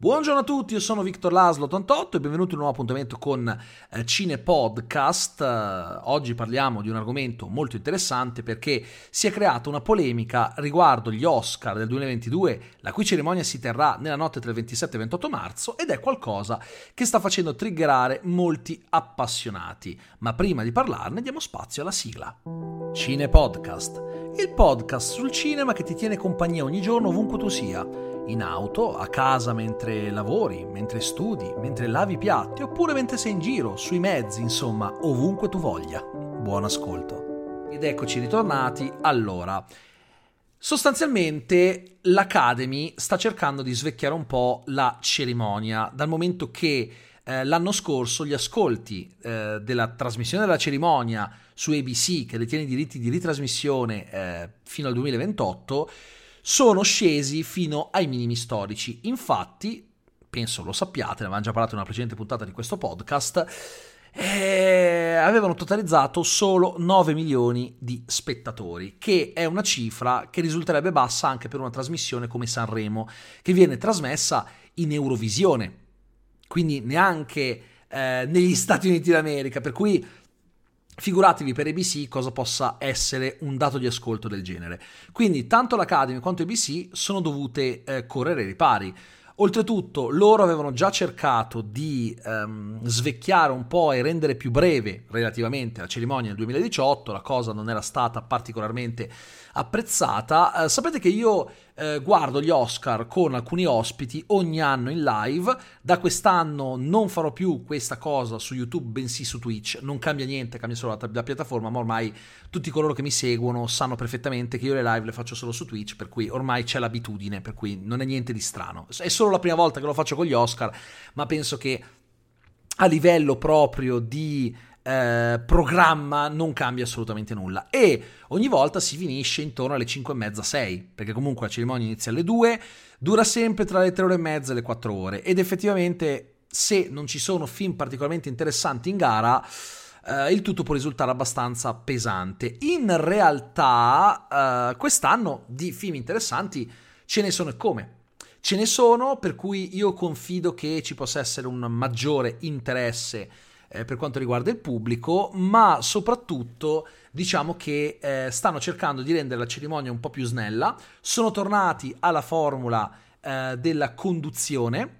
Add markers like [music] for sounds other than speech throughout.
Buongiorno a tutti, io sono Victor Laslo 88 e benvenuti in un nuovo appuntamento con eh, Cine Podcast. Uh, oggi parliamo di un argomento molto interessante perché si è creata una polemica riguardo gli Oscar del 2022, la cui cerimonia si terrà nella notte tra il 27 e il 28 marzo ed è qualcosa che sta facendo triggerare molti appassionati. Ma prima di parlarne diamo spazio alla sigla. Cine Podcast, il podcast sul cinema che ti tiene compagnia ogni giorno ovunque tu sia in auto, a casa mentre lavori, mentre studi, mentre lavi i piatti oppure mentre sei in giro, sui mezzi, insomma, ovunque tu voglia. Buon ascolto. Ed eccoci ritornati. Allora, sostanzialmente l'Academy sta cercando di svecchiare un po' la cerimonia, dal momento che eh, l'anno scorso gli ascolti eh, della trasmissione della cerimonia su ABC, che detiene i diritti di ritrasmissione eh, fino al 2028, sono scesi fino ai minimi storici. Infatti, penso lo sappiate, ne avevamo già parlato in una precedente puntata di questo podcast, eh, avevano totalizzato solo 9 milioni di spettatori, che è una cifra che risulterebbe bassa anche per una trasmissione come Sanremo, che viene trasmessa in Eurovisione, quindi neanche eh, negli Stati Uniti d'America, per cui Figuratevi per ABC cosa possa essere un dato di ascolto del genere. Quindi tanto l'Academy quanto ABC sono dovute eh, correre ai ripari. Oltretutto loro avevano già cercato di um, svecchiare un po' e rendere più breve relativamente la cerimonia del 2018, la cosa non era stata particolarmente apprezzata. Uh, sapete che io uh, guardo gli Oscar con alcuni ospiti ogni anno in live, da quest'anno non farò più questa cosa su YouTube bensì su Twitch, non cambia niente, cambia solo la, la piattaforma, ma ormai tutti coloro che mi seguono sanno perfettamente che io le live le faccio solo su Twitch, per cui ormai c'è l'abitudine, per cui non è niente di strano. È solo la prima volta che lo faccio con gli Oscar, ma penso che a livello proprio di eh, programma non cambia assolutamente nulla e ogni volta si finisce intorno alle 5 e mezza 6 perché comunque la cerimonia inizia alle 2 dura sempre tra le 3 ore e mezza e le 4 ore ed effettivamente se non ci sono film particolarmente interessanti in gara Uh, il tutto può risultare abbastanza pesante. In realtà, uh, quest'anno di film interessanti ce ne sono e come. Ce ne sono, per cui io confido che ci possa essere un maggiore interesse eh, per quanto riguarda il pubblico, ma soprattutto diciamo che eh, stanno cercando di rendere la cerimonia un po' più snella, sono tornati alla formula eh, della conduzione,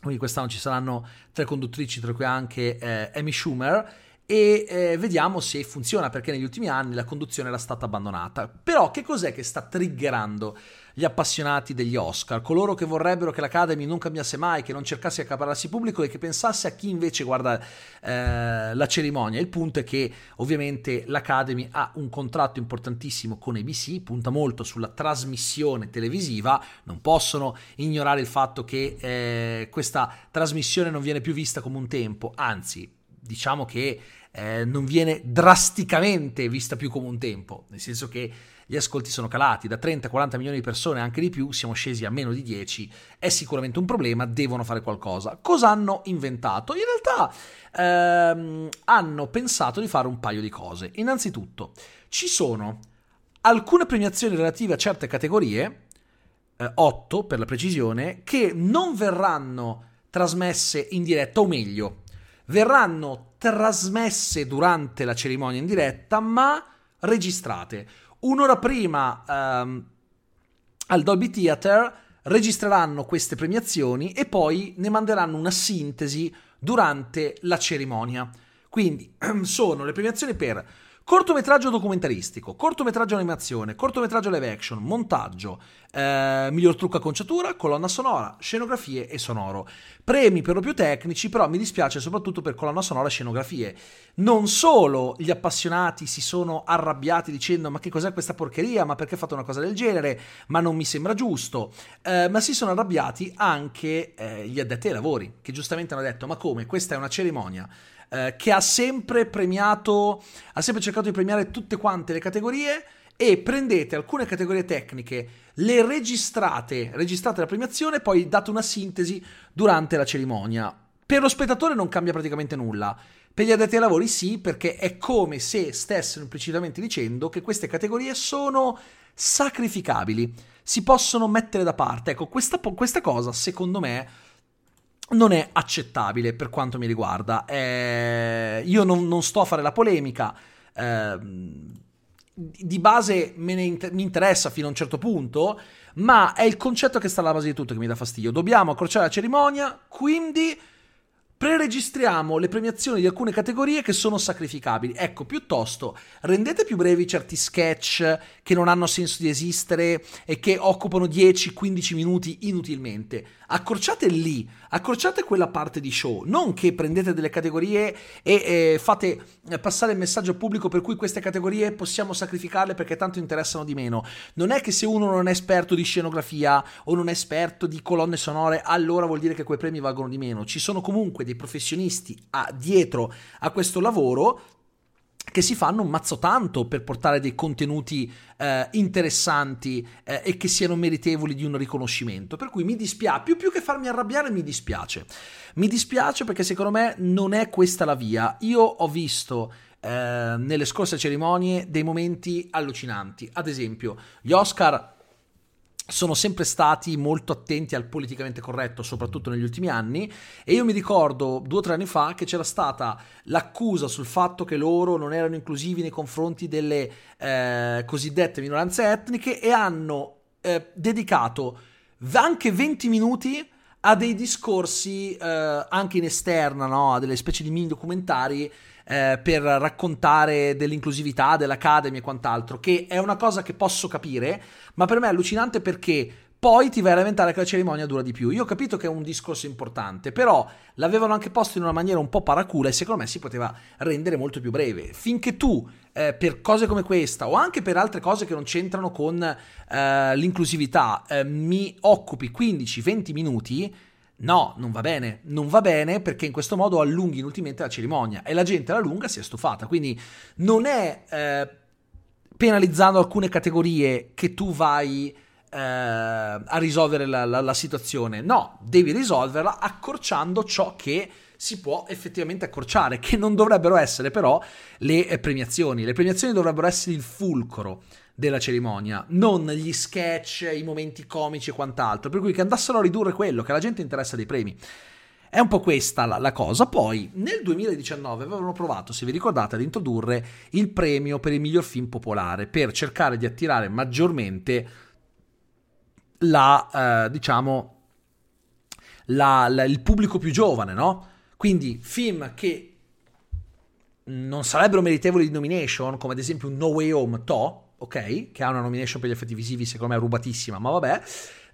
quindi quest'anno ci saranno tre conduttrici, tra cui anche eh, Amy Schumer, e eh, vediamo se funziona perché negli ultimi anni la conduzione era stata abbandonata. Però che cos'è che sta triggerando gli appassionati degli Oscar, coloro che vorrebbero che l'Academy non cambiasse mai, che non cercasse di accaparrarsi pubblico e che pensasse a chi invece guarda eh, la cerimonia. Il punto è che ovviamente l'Academy ha un contratto importantissimo con ABC, punta molto sulla trasmissione televisiva, non possono ignorare il fatto che eh, questa trasmissione non viene più vista come un tempo, anzi diciamo che eh, non viene drasticamente vista più come un tempo, nel senso che gli ascolti sono calati da 30 a 40 milioni di persone, anche di più, siamo scesi a meno di 10, è sicuramente un problema, devono fare qualcosa. Cosa hanno inventato? In realtà ehm, hanno pensato di fare un paio di cose. Innanzitutto, ci sono alcune premiazioni relative a certe categorie, eh, 8 per la precisione, che non verranno trasmesse in diretta, o meglio, verranno trasmesse durante la cerimonia in diretta, ma registrate un'ora prima um, al Dolby Theater registreranno queste premiazioni e poi ne manderanno una sintesi durante la cerimonia. Quindi [clears throat] sono le premiazioni per Cortometraggio documentaristico, cortometraggio animazione, cortometraggio live action, montaggio, eh, miglior trucco acconciatura, colonna sonora, scenografie e sonoro. Premi per lo più tecnici, però mi dispiace soprattutto per colonna sonora e scenografie. Non solo gli appassionati si sono arrabbiati dicendo ma che cos'è questa porcheria, ma perché fate una cosa del genere, ma non mi sembra giusto, eh, ma si sono arrabbiati anche eh, gli addetti ai lavori, che giustamente hanno detto ma come, questa è una cerimonia eh, che ha sempre premiato, ha sempre cercato di premiare tutte quante le categorie e prendete alcune categorie tecniche, le registrate, registrate la premiazione e poi date una sintesi durante la cerimonia. Per lo spettatore non cambia praticamente nulla. Per gli addetti ai lavori sì, perché è come se stessero implicitamente dicendo che queste categorie sono sacrificabili. si possono mettere da parte. Ecco, questa, questa cosa secondo me non è accettabile per quanto mi riguarda. Eh, io non, non, sto a fare la polemica. Eh, di base inter- mi interessa fino a un certo punto, ma è il concetto che sta alla base di tutto che mi dà fastidio. Dobbiamo accorciare la cerimonia, quindi Preregistriamo le premiazioni di alcune categorie che sono sacrificabili. Ecco, piuttosto rendete più brevi certi sketch che non hanno senso di esistere e che occupano 10-15 minuti inutilmente. Accorciate lì, accorciate quella parte di show, non che prendete delle categorie e eh, fate passare il messaggio pubblico per cui queste categorie possiamo sacrificarle perché tanto interessano di meno. Non è che se uno non è esperto di scenografia o non è esperto di colonne sonore, allora vuol dire che quei premi valgono di meno. Ci sono comunque dei professionisti a, dietro a questo lavoro che si fanno un mazzo tanto per portare dei contenuti eh, interessanti eh, e che siano meritevoli di un riconoscimento. Per cui mi dispiace, più, più che farmi arrabbiare mi dispiace. Mi dispiace perché secondo me non è questa la via. Io ho visto eh, nelle scorse cerimonie dei momenti allucinanti. Ad esempio, gli Oscar sono sempre stati molto attenti al politicamente corretto, soprattutto negli ultimi anni, e io mi ricordo due o tre anni fa che c'era stata l'accusa sul fatto che loro non erano inclusivi nei confronti delle eh, cosiddette minoranze etniche e hanno eh, dedicato anche 20 minuti a dei discorsi eh, anche in esterna, no? a delle specie di mini documentari eh, per raccontare dell'inclusività, dell'Academy e quant'altro, che è una cosa che posso capire, ma per me è allucinante perché poi ti vai a lamentare che la cerimonia dura di più. Io ho capito che è un discorso importante, però l'avevano anche posto in una maniera un po' paracula e secondo me si poteva rendere molto più breve. Finché tu, eh, per cose come questa o anche per altre cose che non c'entrano con eh, l'inclusività, eh, mi occupi 15-20 minuti, No, non va bene, non va bene perché in questo modo allunghi inutilmente la cerimonia e la gente alla lunga si è stufata. Quindi non è eh, penalizzando alcune categorie che tu vai eh, a risolvere la, la, la situazione, no, devi risolverla accorciando ciò che si può effettivamente accorciare, che non dovrebbero essere però le eh, premiazioni. Le premiazioni dovrebbero essere il fulcro della cerimonia, non gli sketch, i momenti comici e quant'altro, per cui che andassero a ridurre quello, che la gente interessa dei premi. È un po' questa la, la, cosa. Poi nel 2019 avevano provato, se vi ricordate, ad introdurre il premio per il miglior film popolare per cercare di attirare maggiormente la, eh, diciamo, la, il pubblico più giovane, no? Quindi film che non sarebbero meritevoli di nomination, come ad esempio No Way Home To, ok, che ha una nomination per gli effetti visivi, secondo me rubatissima, ma vabbè,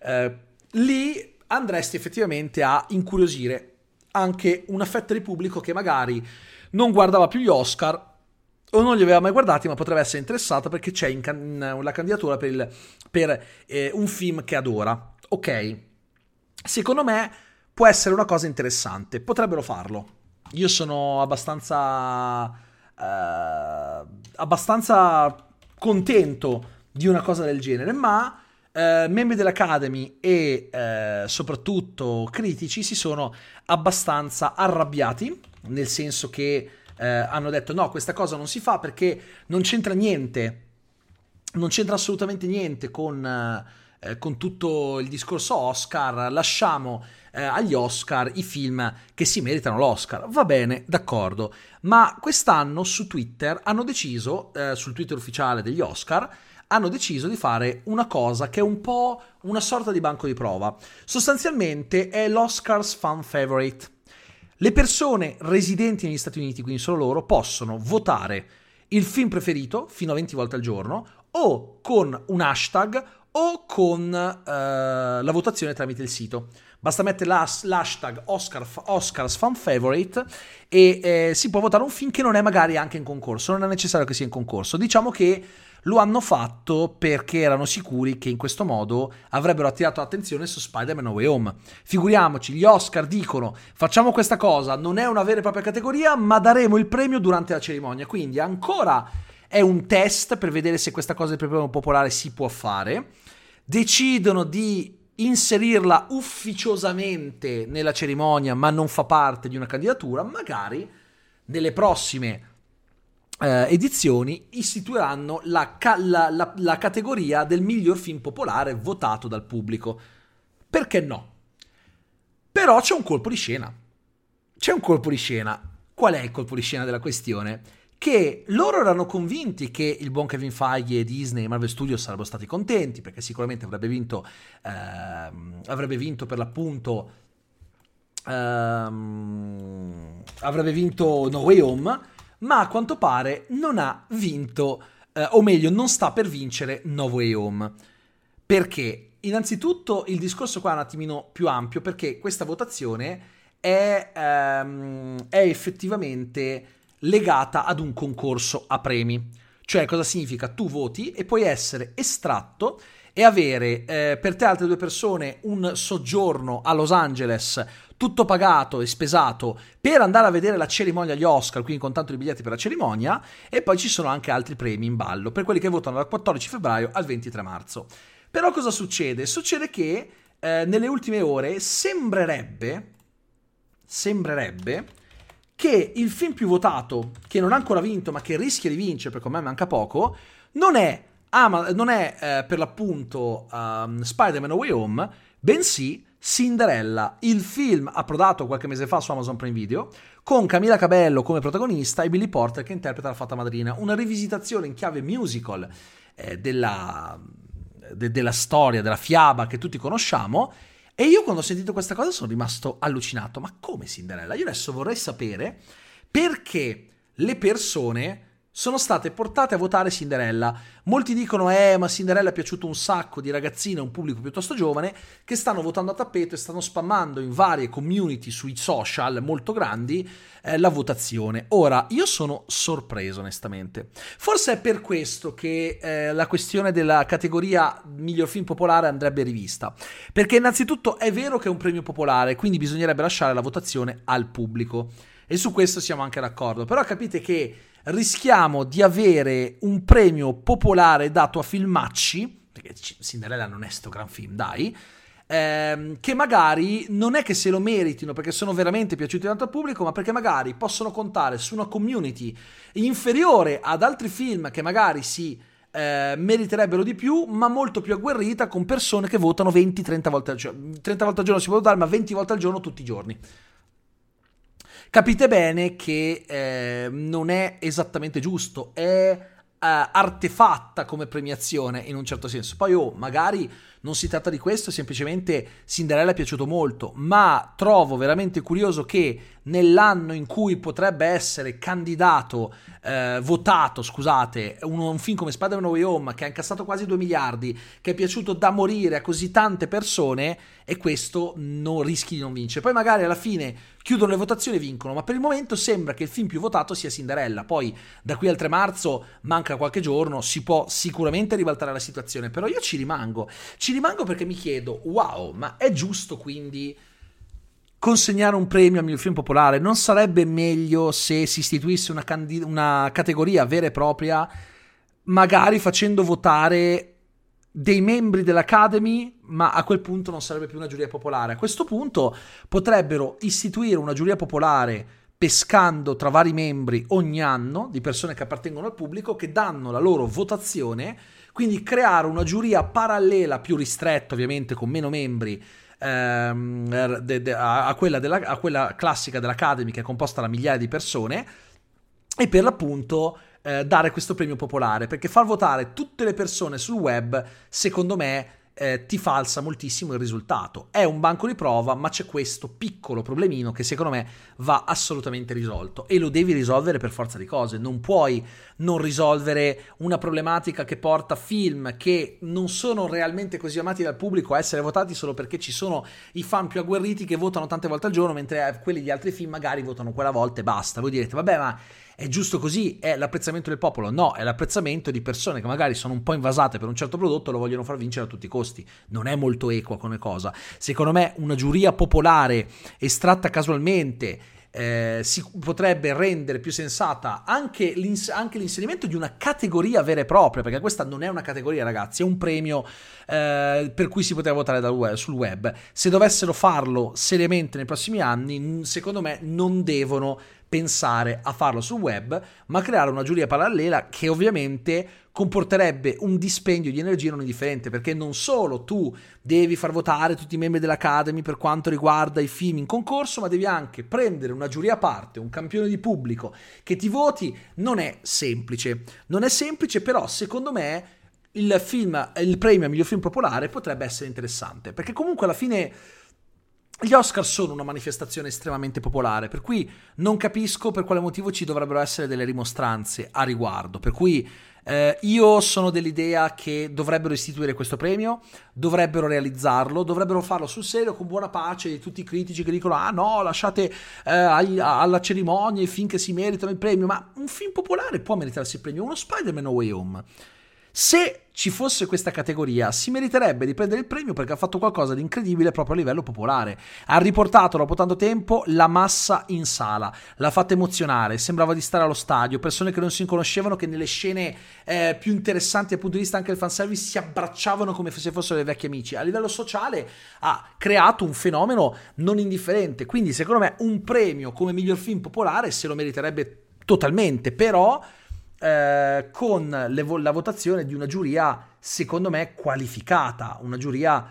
eh, lì andresti effettivamente a incuriosire anche una fetta di pubblico che magari non guardava più gli Oscar o non li aveva mai guardati, ma potrebbe essere interessata perché c'è can- la candidatura per, il, per eh, un film che adora. Ok, secondo me può essere una cosa interessante, potrebbero farlo. Io sono abbastanza... Uh, abbastanza contento di una cosa del genere, ma eh, membri dell'Academy e eh, soprattutto critici si sono abbastanza arrabbiati, nel senso che eh, hanno detto no, questa cosa non si fa perché non c'entra niente, non c'entra assolutamente niente con, eh, con tutto il discorso Oscar, lasciamo eh, agli Oscar i film che si meritano l'Oscar. Va bene, d'accordo, ma quest'anno su Twitter hanno deciso, eh, sul Twitter ufficiale degli Oscar, hanno deciso di fare una cosa che è un po' una sorta di banco di prova. Sostanzialmente è l'Oscars Fan Favorite. Le persone residenti negli Stati Uniti, quindi solo loro, possono votare il film preferito fino a 20 volte al giorno o con un hashtag o con eh, la votazione tramite il sito. Basta mettere l'hashtag Oscar, Oscars Fan Favorite e eh, si può votare un film che non è magari anche in concorso, non è necessario che sia in concorso. Diciamo che lo hanno fatto perché erano sicuri che in questo modo avrebbero attirato l'attenzione su Spider-Man No Way Home. Figuriamoci, gli Oscar dicono facciamo questa cosa, non è una vera e propria categoria, ma daremo il premio durante la cerimonia. Quindi ancora è un test per vedere se questa cosa del premio popolare si può fare. Decidono di inserirla ufficiosamente nella cerimonia, ma non fa parte di una candidatura, magari nelle prossime eh, edizioni istituiranno la, ca- la, la, la categoria del miglior film popolare votato dal pubblico. Perché no? Però c'è un colpo di scena. C'è un colpo di scena. Qual è il colpo di scena della questione? Che loro erano convinti che il buon Kevin Feige e Disney e Marvel Studios sarebbero stati contenti perché sicuramente avrebbe vinto, ehm, avrebbe vinto per l'appunto ehm, avrebbe vinto No Way Home, ma a quanto pare non ha vinto, eh, o meglio, non sta per vincere No Way Home. Perché? Innanzitutto il discorso qua è un attimino più ampio perché questa votazione è, ehm, è effettivamente legata ad un concorso a premi. Cioè, cosa significa? Tu voti e puoi essere estratto e avere eh, per te altre due persone un soggiorno a Los Angeles tutto pagato e spesato per andare a vedere la cerimonia agli Oscar, quindi con tanto di biglietti per la cerimonia, e poi ci sono anche altri premi in ballo per quelli che votano dal 14 febbraio al 23 marzo. Però cosa succede? Succede che eh, nelle ultime ore sembrerebbe, sembrerebbe che il film più votato, che non ha ancora vinto ma che rischia di vincere perché a me manca poco, non è, ah, non è eh, per l'appunto um, Spider-Man No Way Home, bensì Cinderella, il film approdato qualche mese fa su Amazon Prime Video, con Camila Cabello come protagonista e Billy Porter che interpreta la fata madrina, una rivisitazione in chiave musical eh, della de- della storia, della fiaba che tutti conosciamo. E io quando ho sentito questa cosa sono rimasto allucinato. Ma come Cinderella? Io adesso vorrei sapere perché le persone sono state portate a votare Cinderella. Molti dicono, eh, ma Cinderella è piaciuto un sacco di ragazzine, un pubblico piuttosto giovane, che stanno votando a tappeto e stanno spammando in varie community sui social molto grandi eh, la votazione. Ora, io sono sorpreso onestamente. Forse è per questo che eh, la questione della categoria miglior film popolare andrebbe rivista. Perché innanzitutto è vero che è un premio popolare, quindi bisognerebbe lasciare la votazione al pubblico. E su questo siamo anche d'accordo. Però capite che rischiamo di avere un premio popolare dato a filmacci, perché Cinderella non è sto gran film, dai, ehm, che magari non è che se lo meritino perché sono veramente piaciuti tanto al pubblico, ma perché magari possono contare su una community inferiore ad altri film che magari si eh, meriterebbero di più, ma molto più agguerrita con persone che votano 20-30 volte al giorno. 30 volte al giorno si può votare, ma 20 volte al giorno tutti i giorni capite bene che eh, non è esattamente giusto, è eh, artefatta come premiazione in un certo senso. Poi, oh, magari non si tratta di questo, semplicemente Cinderella è piaciuto molto, ma trovo veramente curioso che nell'anno in cui potrebbe essere candidato, eh, votato, scusate, un, un, film come Spider-Man Way Home che ha incassato quasi 2 miliardi, che è piaciuto da morire a così tante persone, e questo non rischi di non vincere. Poi magari alla fine chiudono le votazioni e vincono, ma per il momento sembra che il film più votato sia Cinderella. Poi da qui al 3 marzo manca qualche giorno, si può sicuramente ribaltare la situazione, però io ci rimango. Ci rimango perché mi chiedo, wow, ma è giusto quindi consegnare un premio al miglior film popolare? Non sarebbe meglio se si istituisse una, candid- una categoria vera e propria, magari facendo votare dei membri dell'Academy, ma a quel punto non sarebbe più una giuria popolare. A questo punto potrebbero istituire una giuria popolare pescando tra vari membri ogni anno di persone che appartengono al pubblico che danno la loro votazione, quindi creare una giuria parallela più ristretta, ovviamente con meno membri ehm, de, de, a, a, quella della, a quella classica dell'Academy che è composta da migliaia di persone e per l'appunto eh, dare questo premio popolare, perché far votare tutte le persone sul web, secondo me, eh, ti falsa moltissimo il risultato. È un banco di prova, ma c'è questo piccolo problemino che secondo me va assolutamente risolto e lo devi risolvere per forza di cose. Non puoi non risolvere una problematica che porta film che non sono realmente così amati dal pubblico a essere votati solo perché ci sono i fan più agguerriti che votano tante volte al giorno, mentre eh, quelli di altri film magari votano quella volta e basta. Voi direte, vabbè, ma è giusto così? È l'apprezzamento del popolo? No, è l'apprezzamento di persone che magari sono un po' invasate per un certo prodotto e lo vogliono far vincere a tutti i costi. Non è molto equa come cosa. Secondo me una giuria popolare estratta casualmente eh, si potrebbe rendere più sensata anche, l'ins- anche, l'inserimento di una categoria vera e propria, perché questa non è una categoria, ragazzi, è un premio eh, per cui si poteva votare web, sul web. Se dovessero farlo seriamente nei prossimi anni, secondo me non devono pensare a farlo sul web, ma creare una giuria parallela che ovviamente comporterebbe un dispendio di energia non indifferente, perché non solo tu devi far votare tutti i membri dell'Academy per quanto riguarda i film in concorso, ma devi anche prendere una giuria a parte, un campione di pubblico che ti voti, non è semplice. Non è semplice, però secondo me il film, il premio a miglior film popolare potrebbe essere interessante, perché comunque alla fine gli Oscar sono una manifestazione estremamente popolare, per cui non capisco per quale motivo ci dovrebbero essere delle rimostranze a riguardo. Per cui eh, io sono dell'idea che dovrebbero istituire questo premio, dovrebbero realizzarlo, dovrebbero farlo sul serio con buona pace di tutti i critici che dicono ah no, lasciate eh, alla cerimonia i film che si meritano il premio, ma un film popolare può meritarsi il premio, uno Spider-Man No Way Home se ci fosse questa categoria, si meriterebbe di prendere il premio perché ha fatto qualcosa di incredibile proprio a livello popolare. Ha riportato dopo tanto tempo la massa in sala, l'ha fatta emozionare, sembrava di stare allo stadio, persone che non si conoscevano, che nelle scene eh, più interessanti dal punto di vista anche del fanservice si abbracciavano come se fossero dei vecchi amici. A livello sociale ha creato un fenomeno non indifferente, quindi secondo me un premio come miglior film popolare se lo meriterebbe totalmente, però eh, con le, la votazione di una giuria, secondo me, qualificata, una giuria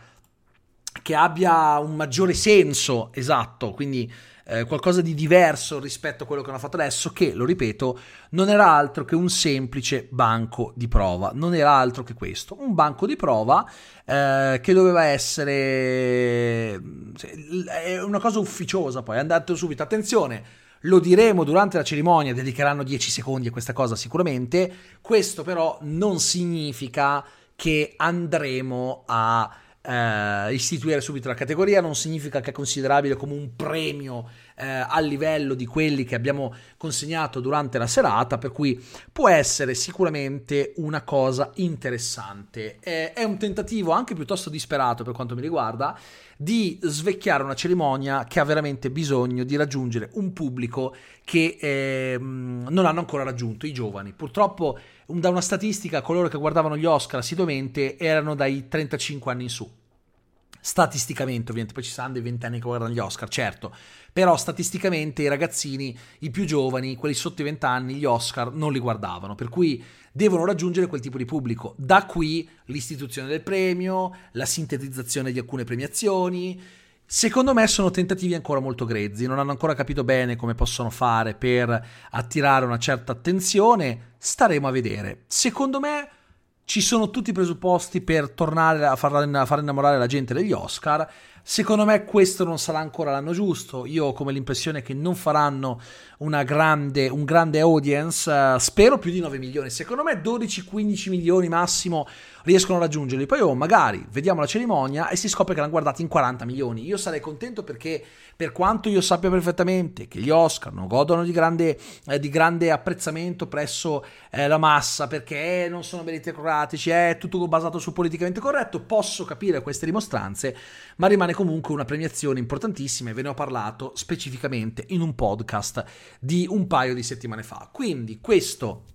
che abbia un maggiore senso, esatto, quindi eh, qualcosa di diverso rispetto a quello che hanno fatto adesso, che, lo ripeto, non era altro che un semplice banco di prova, non era altro che questo, un banco di prova eh, che doveva essere è una cosa ufficiosa poi, è andato subito, attenzione, lo diremo durante la cerimonia, dedicheranno 10 secondi a questa cosa sicuramente. Questo però non significa che andremo a eh, istituire subito la categoria, non significa che è considerabile come un premio eh, a livello di quelli che abbiamo consegnato durante la serata, per cui può essere sicuramente una cosa interessante. Eh, è un tentativo anche piuttosto disperato per quanto mi riguarda di svecchiare una cerimonia che ha veramente bisogno di raggiungere un pubblico che eh, non hanno ancora raggiunto, i giovani. Purtroppo, da una statistica, coloro che guardavano gli Oscar assiduamente erano dai 35 anni in su. Statisticamente, ovviamente, poi ci saranno dei vent'anni che guardano gli Oscar, certo, però statisticamente i ragazzini, i più giovani, quelli sotto i vent'anni, gli Oscar non li guardavano, per cui devono raggiungere quel tipo di pubblico. Da qui l'istituzione del premio, la sintetizzazione di alcune premiazioni. Secondo me sono tentativi ancora molto grezzi, non hanno ancora capito bene come possono fare per attirare una certa attenzione, staremo a vedere. Secondo me ci sono tutti i presupposti per tornare a far, a far innamorare la gente degli Oscar Secondo me questo non sarà ancora l'anno giusto. Io ho come l'impressione che non faranno grande, un grande audience. Uh, spero più di 9 milioni. Secondo me 12-15 milioni massimo riescono a raggiungerli. Poi oh, magari vediamo la cerimonia e si scopre che l'hanno guardata in 40 milioni. Io sarei contento perché per quanto io sappia perfettamente che gli Oscar non godono di grande, eh, di grande apprezzamento presso eh, la massa perché non sono meritocratici, è tutto basato sul politicamente corretto, posso capire queste dimostranze, ma rimane comunque una premiazione importantissima e ve ne ho parlato specificamente in un podcast di un paio di settimane fa. Quindi questo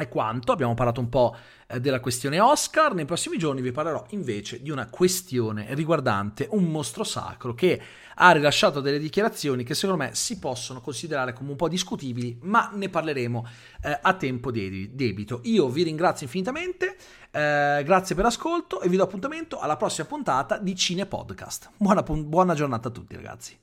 è quanto, abbiamo parlato un po' eh, della questione Oscar, nei prossimi giorni vi parlerò invece di una questione riguardante un mostro sacro che ha rilasciato delle dichiarazioni che secondo me si possono considerare come un po' discutibili, ma ne parleremo eh, a tempo de- debito. Io vi ringrazio infinitamente, eh, grazie per l'ascolto e vi do appuntamento alla prossima puntata di Cine Podcast. Buona, buona giornata a tutti ragazzi.